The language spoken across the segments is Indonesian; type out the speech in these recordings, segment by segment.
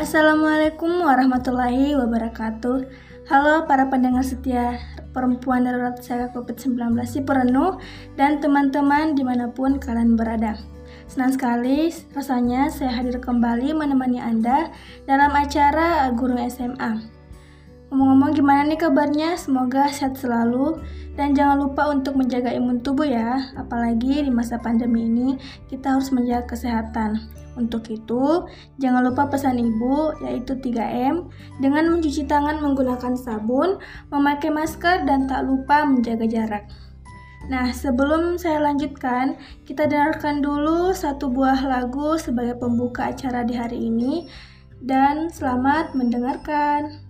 Assalamualaikum warahmatullahi wabarakatuh. Halo para pendengar setia perempuan darurat saya COVID-19 si perenuh dan teman-teman di mana pun kalian berada. Senang sekali rasanya saya hadir kembali menemani Anda dalam acara Guru SMA. Ngomong-ngomong gimana nih kabarnya? Semoga sehat selalu dan jangan lupa untuk menjaga imun tubuh ya. Apalagi di masa pandemi ini kita harus menjaga kesehatan. Untuk itu, jangan lupa pesan ibu yaitu 3M dengan mencuci tangan menggunakan sabun, memakai masker dan tak lupa menjaga jarak. Nah, sebelum saya lanjutkan, kita dengarkan dulu satu buah lagu sebagai pembuka acara di hari ini dan selamat mendengarkan.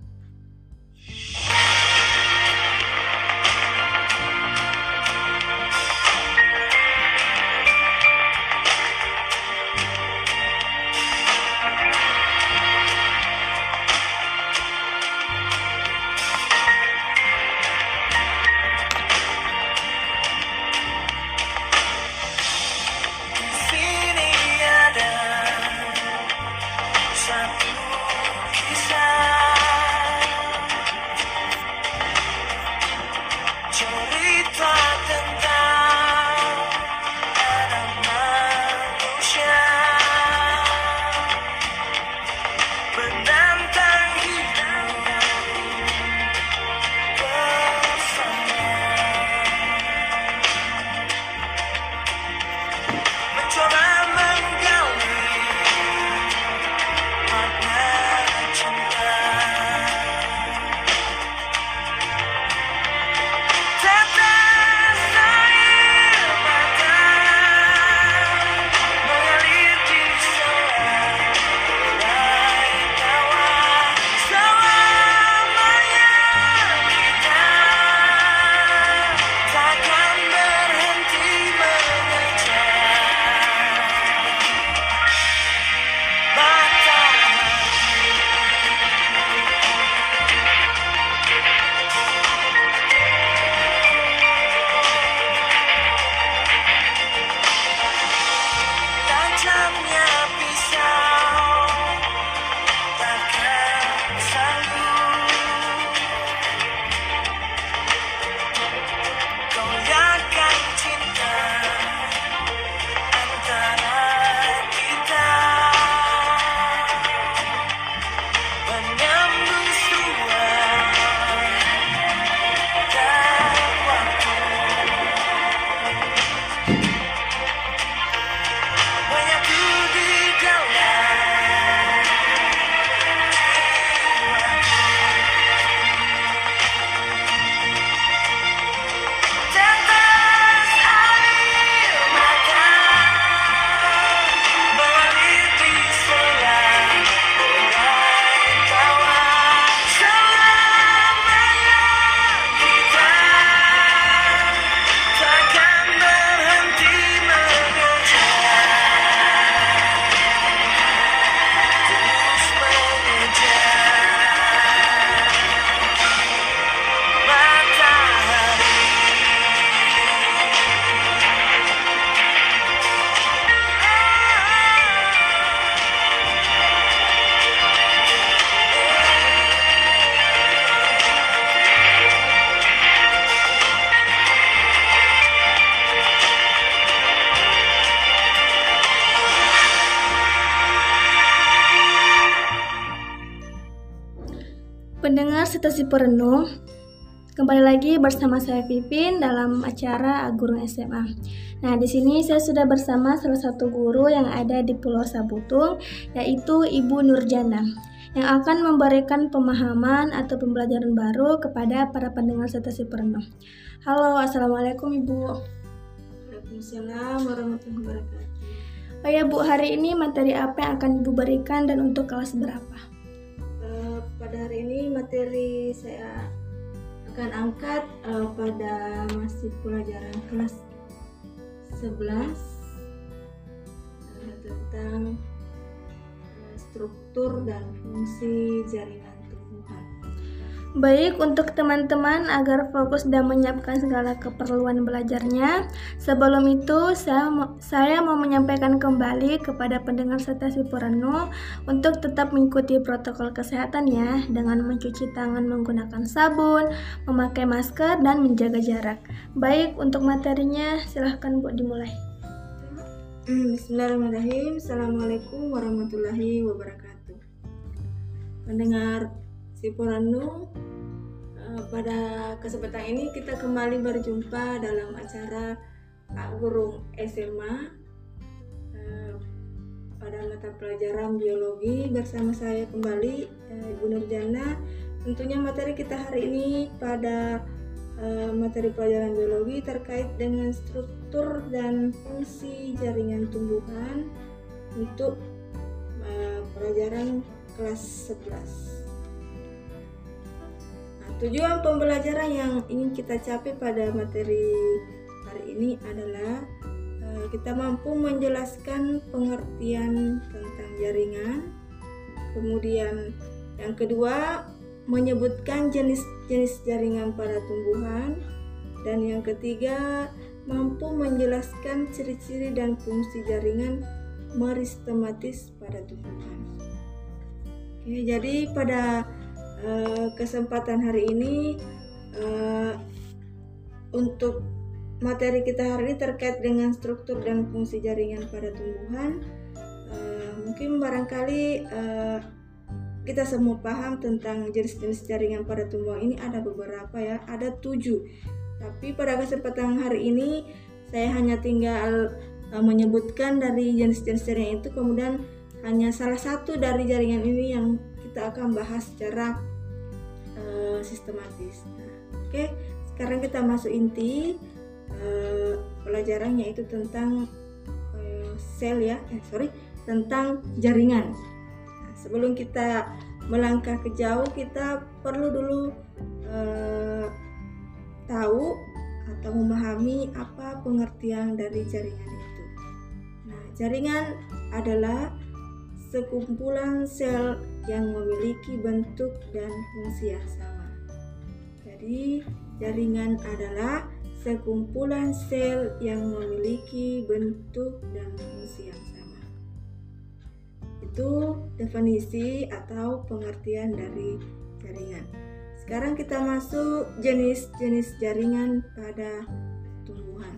Perenung, kembali lagi bersama saya Pipin dalam acara Guru SMA. Nah, di sini saya sudah bersama salah satu guru yang ada di Pulau Sabutung, yaitu Ibu Nurjana, yang akan memberikan pemahaman atau pembelajaran baru kepada para pendengar si perenung. Halo, Assalamualaikum Ibu. Waalaikumsalam warahmatullahi wabarakatuh. Oh ya Bu, hari ini materi apa yang akan Ibu berikan dan untuk kelas berapa? Pada hari ini materi saya akan angkat uh, pada masih pelajaran kelas 11 uh, eh, tentang uh, struktur dan fungsi jaringan. Baik untuk teman-teman agar fokus dan menyiapkan segala keperluan belajarnya. Sebelum itu, saya mau, saya mau menyampaikan kembali kepada pendengar serta Sipuranu untuk tetap mengikuti protokol kesehatan ya dengan mencuci tangan menggunakan sabun, memakai masker dan menjaga jarak. Baik untuk materinya, silahkan Bu dimulai. Bismillahirrahmanirrahim. Assalamualaikum warahmatullahi wabarakatuh. Pendengar Sipuranu eh, pada kesempatan ini kita kembali berjumpa dalam acara Pak Guru SMA eh, pada mata pelajaran biologi bersama saya kembali eh, Ibu Nurjana. Tentunya materi kita hari ini pada materi pelajaran biologi terkait dengan struktur dan fungsi jaringan tumbuhan untuk pelajaran kelas 11 Tujuan pembelajaran yang ingin kita capai pada materi hari ini adalah uh, kita mampu menjelaskan pengertian tentang jaringan. Kemudian yang kedua menyebutkan jenis-jenis jaringan pada tumbuhan dan yang ketiga mampu menjelaskan ciri-ciri dan fungsi jaringan meristematis pada tumbuhan. Oke, jadi pada Eh, kesempatan hari ini uh, untuk materi kita hari ini terkait dengan struktur dan fungsi jaringan pada tumbuhan. Uh, mungkin barangkali uh, kita semua paham tentang jenis-jenis jaringan pada tumbuhan ini ada beberapa ya, ada tujuh. Tapi pada kesempatan hari ini saya hanya tinggal uh, menyebutkan dari jenis-jenis jaringan itu, kemudian hanya salah satu dari jaringan ini yang kita akan bahas secara sistematis. Nah, Oke, okay. sekarang kita masuk inti uh, pelajaran yaitu tentang uh, sel ya, eh, sorry tentang jaringan. Nah, sebelum kita melangkah ke jauh, kita perlu dulu uh, tahu atau memahami apa pengertian dari jaringan itu. Nah, jaringan adalah sekumpulan sel yang memiliki bentuk dan fungsi yang sama. Jadi, jaringan adalah sekumpulan sel yang memiliki bentuk dan fungsi yang sama. Itu definisi atau pengertian dari jaringan. Sekarang kita masuk jenis-jenis jaringan pada tumbuhan.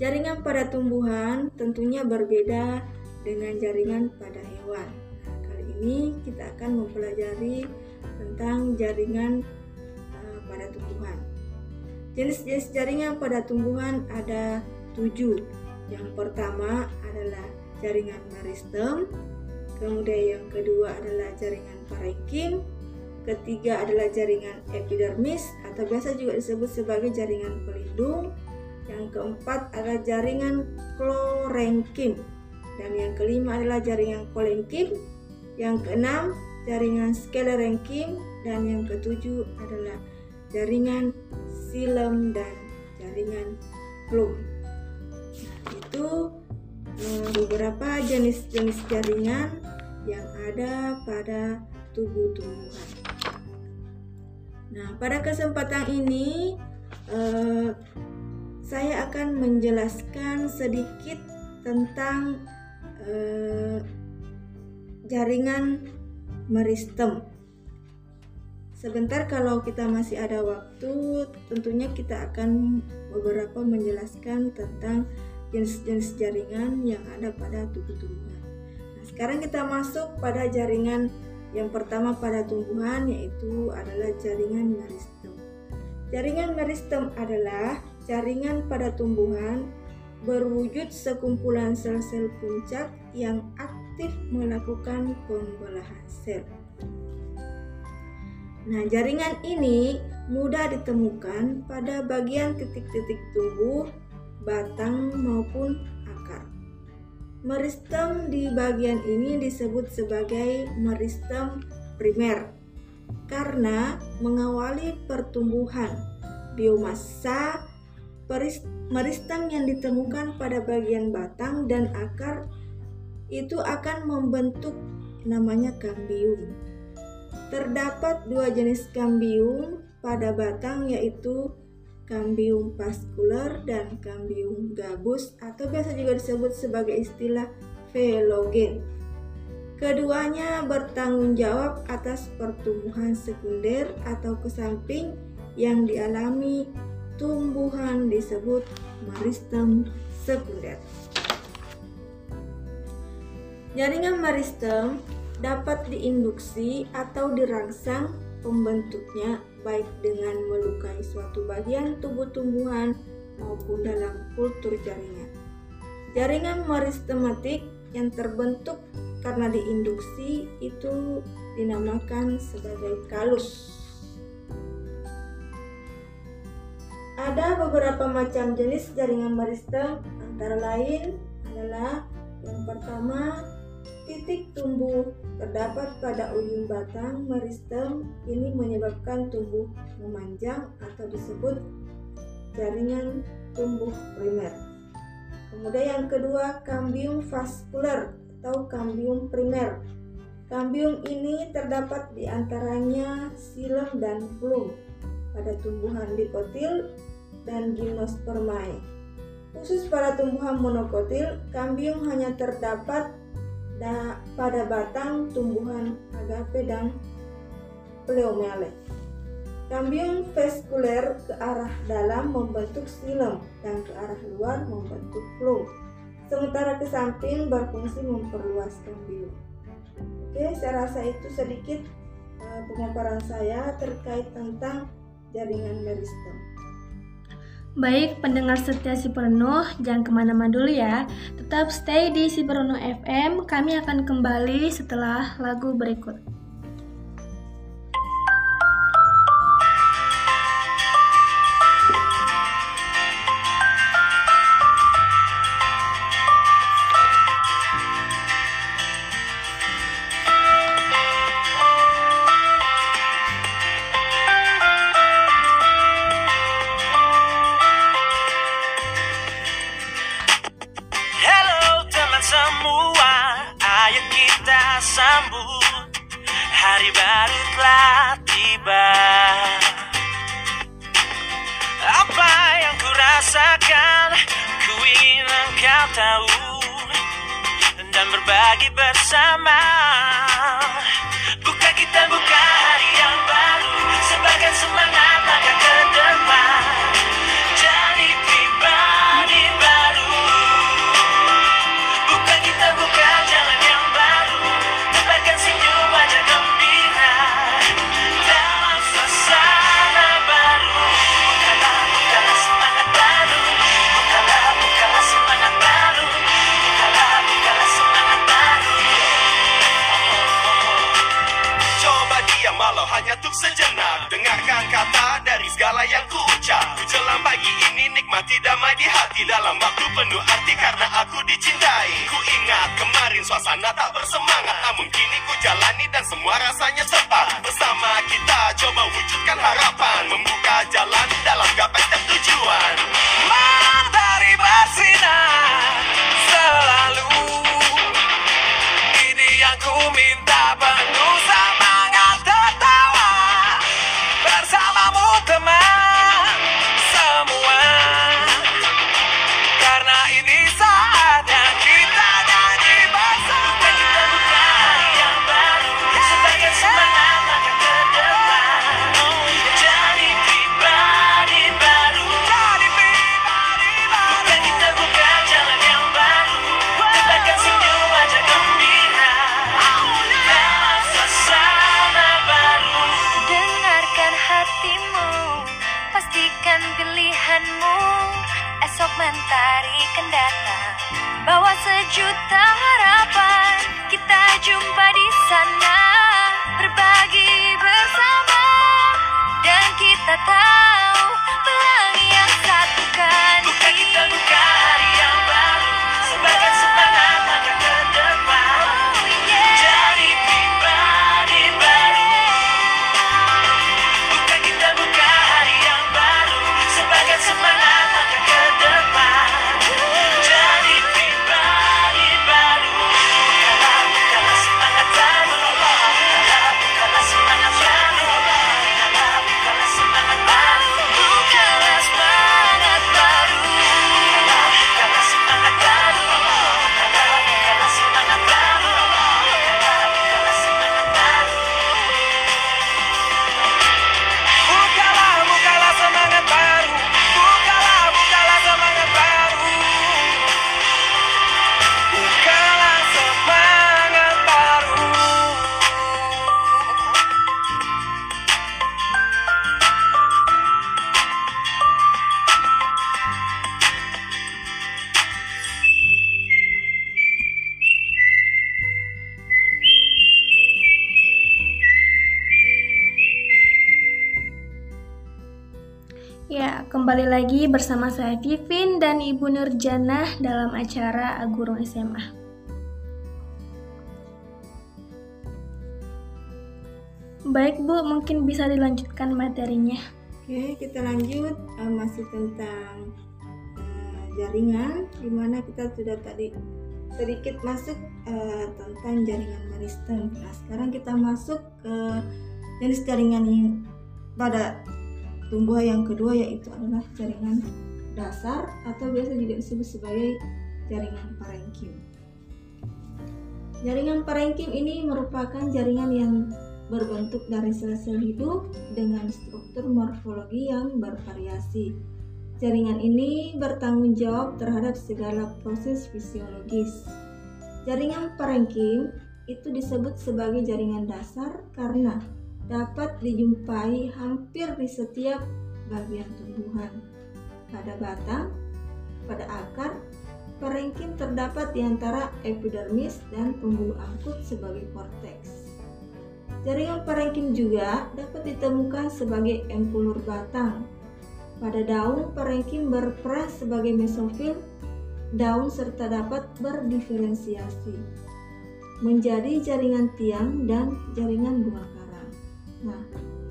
Jaringan pada tumbuhan tentunya berbeda dengan jaringan pada hewan. Nah, kali ini kita akan mempelajari tentang jaringan uh, pada tumbuhan. Jenis-jenis jaringan pada tumbuhan ada tujuh. Yang pertama adalah jaringan meristem, kemudian yang kedua adalah jaringan parenkim, ketiga adalah jaringan epidermis atau biasa juga disebut sebagai jaringan pelindung, yang keempat adalah jaringan klorenkim dan yang kelima adalah jaringan kolenkim, yang keenam jaringan skelerenkim, dan yang ketujuh adalah jaringan silem dan jaringan plum. Nah, itu eh, beberapa jenis-jenis jaringan yang ada pada tubuh tumbuhan. Nah, pada kesempatan ini eh, saya akan menjelaskan sedikit tentang eh, jaringan meristem. Sebentar kalau kita masih ada waktu, tentunya kita akan beberapa menjelaskan tentang jenis-jenis jaringan yang ada pada tubuh tumbuhan. Nah, sekarang kita masuk pada jaringan yang pertama pada tumbuhan yaitu adalah jaringan meristem. Jaringan meristem adalah jaringan pada tumbuhan berwujud sekumpulan sel-sel puncak yang aktif melakukan pembelahan sel. Nah, jaringan ini mudah ditemukan pada bagian titik-titik tubuh, batang maupun akar. Meristem di bagian ini disebut sebagai meristem primer karena mengawali pertumbuhan biomasa meristem yang ditemukan pada bagian batang dan akar itu akan membentuk namanya kambium. Terdapat dua jenis kambium pada batang yaitu kambium vaskular dan kambium gabus atau biasa juga disebut sebagai istilah velogen. Keduanya bertanggung jawab atas pertumbuhan sekunder atau ke samping yang dialami tumbuhan disebut meristem sekunder. Jaringan meristem dapat diinduksi atau dirangsang pembentuknya baik dengan melukai suatu bagian tubuh tumbuhan maupun dalam kultur jaringan. Jaringan meristematik yang terbentuk karena diinduksi itu dinamakan sebagai kalus. Ada beberapa macam jenis jaringan meristem antara lain adalah yang pertama Titik tumbuh terdapat pada ujung batang meristem ini menyebabkan tumbuh memanjang atau disebut jaringan tumbuh primer. Kemudian yang kedua kambium vaskuler atau kambium primer. Kambium ini terdapat di antaranya silem dan plum pada tumbuhan dikotil dan gimnospermae. Khusus pada tumbuhan monokotil, kambium hanya terdapat da, pada batang tumbuhan agape dan pleomele. Kambium vaskuler ke arah dalam membentuk silem dan ke arah luar membentuk plum. Sementara ke samping berfungsi memperluas kambium. Oke, saya rasa itu sedikit uh, pemaparan saya terkait tentang jaringan meristem. Baik, pendengar setia si jangan ke mana-mana dulu ya. Tetap stay di si FM, kami akan kembali setelah lagu berikut. Suasana tak bersemangat. Namun kini ku jalani dan semua rasanya tepat. Bersama kita coba wujudkan harapan. Membuka jalan dalam gapai dan tujuan. Mantari bersinar selalu. Ini yang ku minta penuh semangat tertawa. Bersamamu teman semua. Karena ini saat kembali lagi bersama saya Vivin dan Ibu Nurjana dalam acara Agurung SMA. Baik Bu, mungkin bisa dilanjutkan materinya. Oke, kita lanjut uh, masih tentang uh, jaringan, di mana kita sudah tadi sedikit masuk uh, tentang jaringan Maristem. Nah, sekarang kita masuk ke jenis jaringan yang pada tumbuhan yang kedua yaitu adalah jaringan dasar atau biasa juga disebut sebagai jaringan parenkim. Jaringan parenkim ini merupakan jaringan yang berbentuk dari sel-sel hidup dengan struktur morfologi yang bervariasi. Jaringan ini bertanggung jawab terhadap segala proses fisiologis. Jaringan parenkim itu disebut sebagai jaringan dasar karena dapat dijumpai hampir di setiap bagian tumbuhan. Pada batang, pada akar, parenkim terdapat di antara epidermis dan pembuluh angkut sebagai korteks. Jaringan parenkim juga dapat ditemukan sebagai empulur batang. Pada daun, parenkim berperan sebagai mesofil daun serta dapat berdiferensiasi menjadi jaringan tiang dan jaringan bunga Nah,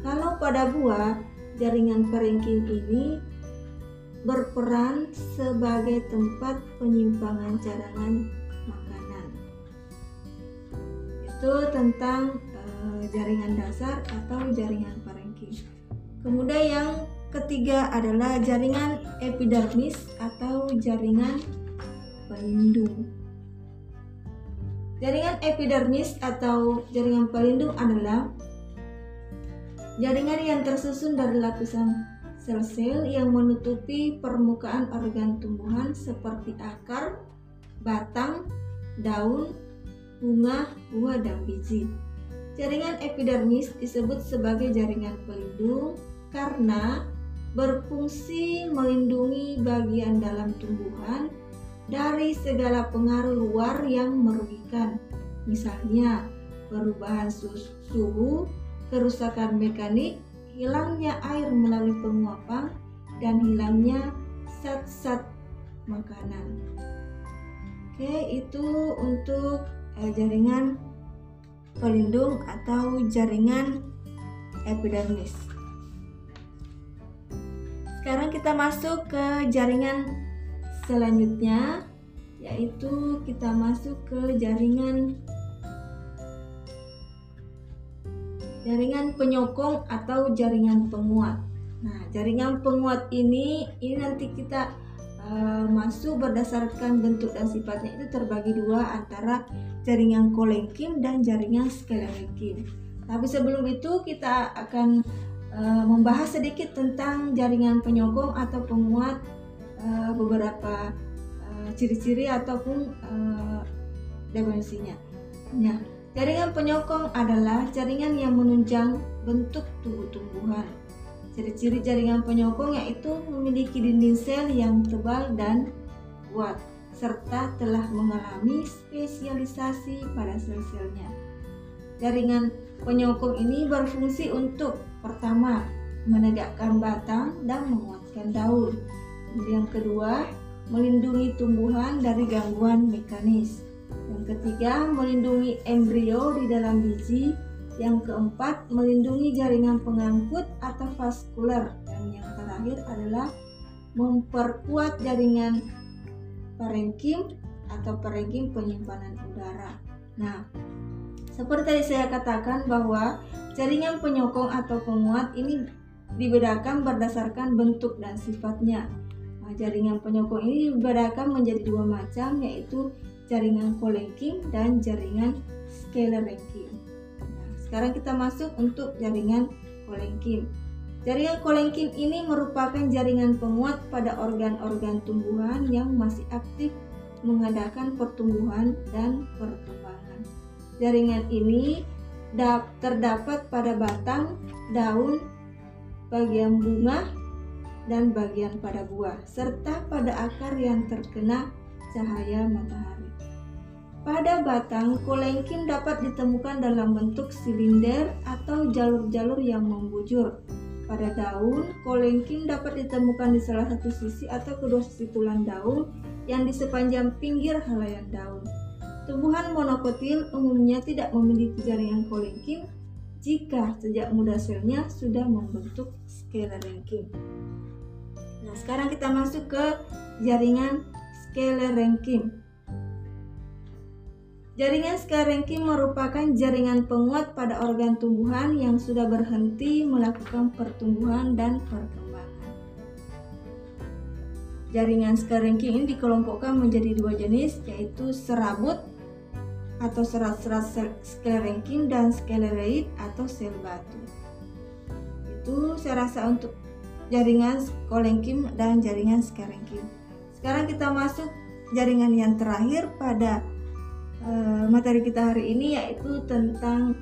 kalau pada buah, jaringan parenkim ini berperan sebagai tempat penyimpangan cadangan makanan. Itu tentang uh, jaringan dasar atau jaringan parenkim. Kemudian yang ketiga adalah jaringan epidermis atau jaringan pelindung. Jaringan epidermis atau jaringan pelindung adalah Jaringan yang tersusun dari lapisan sel-sel yang menutupi permukaan organ tumbuhan seperti akar, batang, daun, bunga, buah, dan biji. Jaringan epidermis disebut sebagai jaringan pelindung karena berfungsi melindungi bagian dalam tumbuhan dari segala pengaruh luar yang merugikan, misalnya perubahan suhu, kerusakan mekanik, hilangnya air melalui penguapan, dan hilangnya zat-zat makanan. Oke, itu untuk eh, jaringan pelindung atau jaringan epidermis. Sekarang kita masuk ke jaringan selanjutnya, yaitu kita masuk ke jaringan jaringan penyokong atau jaringan penguat. Nah, jaringan penguat ini ini nanti kita uh, masuk berdasarkan bentuk dan sifatnya itu terbagi dua antara jaringan kolenkim dan jaringan skelerenkim. Tapi sebelum itu kita akan uh, membahas sedikit tentang jaringan penyokong atau penguat uh, beberapa ciri-ciri ataupun definisinya. Nah, Jaringan penyokong adalah jaringan yang menunjang bentuk tubuh tumbuhan. Ciri-ciri jaringan penyokong yaitu memiliki dinding sel yang tebal dan kuat, serta telah mengalami spesialisasi pada sel-selnya. Jaringan penyokong ini berfungsi untuk pertama, menegakkan batang dan menguatkan daun. Yang kedua, melindungi tumbuhan dari gangguan mekanis. Yang ketiga, melindungi embrio di dalam biji. Yang keempat, melindungi jaringan pengangkut atau vaskular. Dan yang terakhir adalah memperkuat jaringan parenkim atau parenkim penyimpanan udara. Nah, seperti saya katakan bahwa jaringan penyokong atau penguat ini dibedakan berdasarkan bentuk dan sifatnya. Nah, jaringan penyokong ini dibedakan menjadi dua macam yaitu jaringan kolenkim dan jaringan sclerenchyme. Nah, sekarang kita masuk untuk jaringan kolenkim. Jaringan kolenkim ini merupakan jaringan penguat pada organ-organ tumbuhan yang masih aktif mengadakan pertumbuhan dan perkembangan. Jaringan ini terdapat pada batang, daun, bagian bunga, dan bagian pada buah, serta pada akar yang terkena cahaya matahari. Pada batang, kolenkin dapat ditemukan dalam bentuk silinder atau jalur-jalur yang membujur. pada daun, kolengking dapat ditemukan di salah satu sisi atau kedua sisi tulang daun yang di sepanjang pinggir helaian daun. Tumbuhan monokotil umumnya tidak memiliki jaringan kolengking jika sejak muda selnya sudah membentuk skelerenkim. Nah, sekarang kita masuk ke jaringan skelerenkim. Jaringan skelerenkim merupakan jaringan penguat pada organ tumbuhan yang sudah berhenti melakukan pertumbuhan dan perkembangan. Jaringan skelerenkim ini dikelompokkan menjadi dua jenis yaitu serabut atau serat-serat sklerenkin dan sklereid atau sel batu. Itu saya rasa untuk jaringan kolenkim dan jaringan sklerenkim. Sekarang kita masuk jaringan yang terakhir pada uh, materi kita hari ini yaitu tentang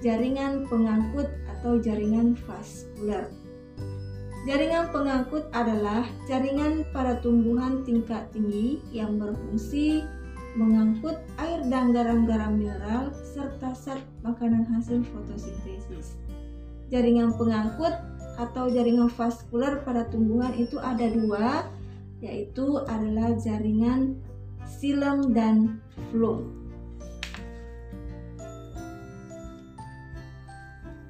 jaringan pengangkut atau jaringan vaskular. Jaringan pengangkut adalah jaringan pada tumbuhan tingkat tinggi yang berfungsi mengangkut air dan garam-garam mineral serta zat makanan hasil fotosintesis. Jaringan pengangkut atau jaringan vaskular pada tumbuhan itu ada dua, yaitu adalah jaringan silem dan flum.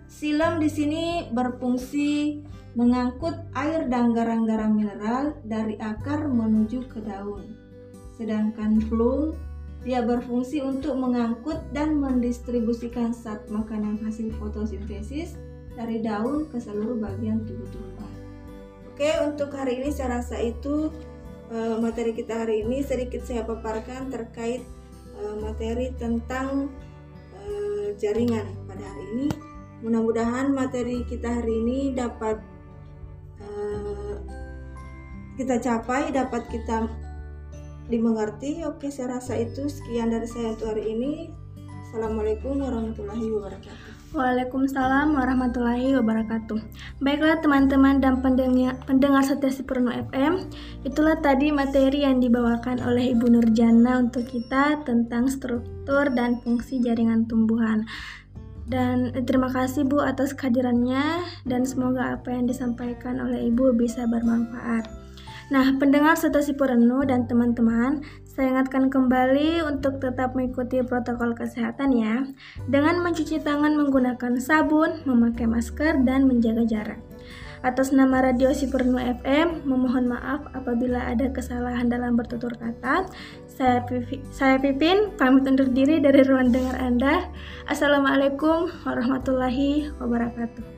Silem di sini berfungsi mengangkut air dan garam-garam mineral dari akar menuju ke daun. Sedangkan flum dia berfungsi untuk mengangkut dan mendistribusikan zat makanan hasil fotosintesis dari daun ke seluruh bagian tubuh tumbuhan. Oke, untuk hari ini saya rasa itu uh, materi kita hari ini sedikit saya paparkan terkait materi tentang uh, jaringan pada hari ini. Mudah-mudahan materi kita hari ini dapat kita capai, dapat kita dimengerti. Oke, saya rasa itu sekian dari saya untuk hari ini. Assalamualaikum warahmatullahi wabarakatuh. Waalaikumsalam warahmatullahi wabarakatuh. Baiklah teman-teman dan pendengar, pendengar setia Sipurno FM, itulah tadi materi yang dibawakan oleh Ibu Nurjana untuk kita tentang struktur dan fungsi jaringan tumbuhan. Dan terima kasih Bu atas kehadirannya dan semoga apa yang disampaikan oleh Ibu bisa bermanfaat. Nah, pendengar serta si Purenu dan teman-teman, saya ingatkan kembali untuk tetap mengikuti protokol kesehatan ya, dengan mencuci tangan menggunakan sabun, memakai masker, dan menjaga jarak. Atas nama Radio Sipurnu FM, memohon maaf apabila ada kesalahan dalam bertutur kata. Saya, Pipi, saya Pipin, pamit undur diri dari ruang dengar Anda. Assalamualaikum warahmatullahi wabarakatuh.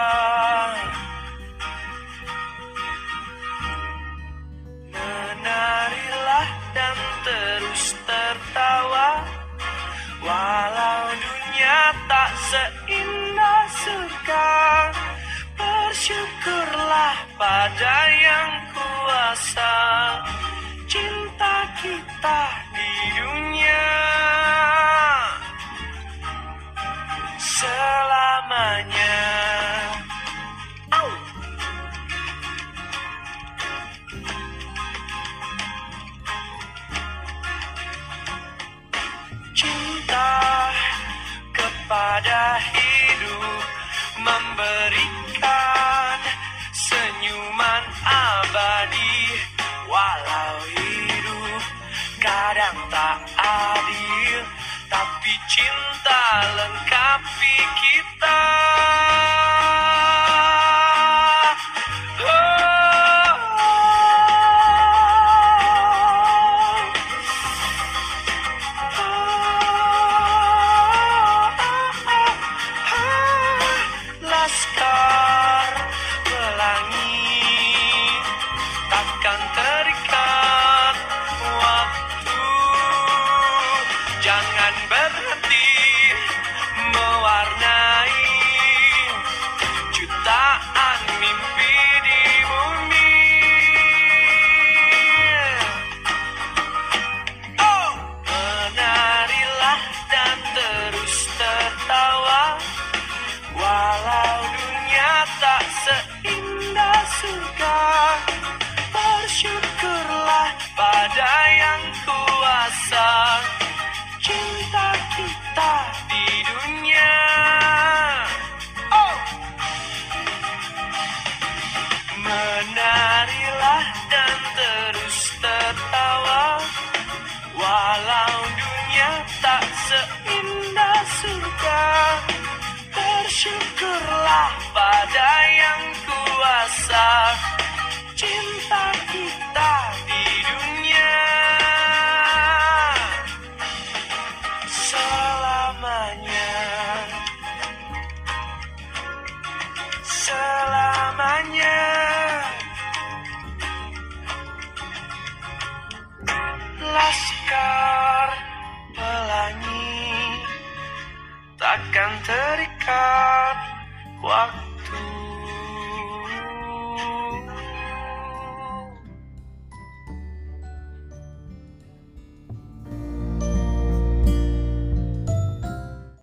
pada yang kuasa Cinta kita di dunia cinta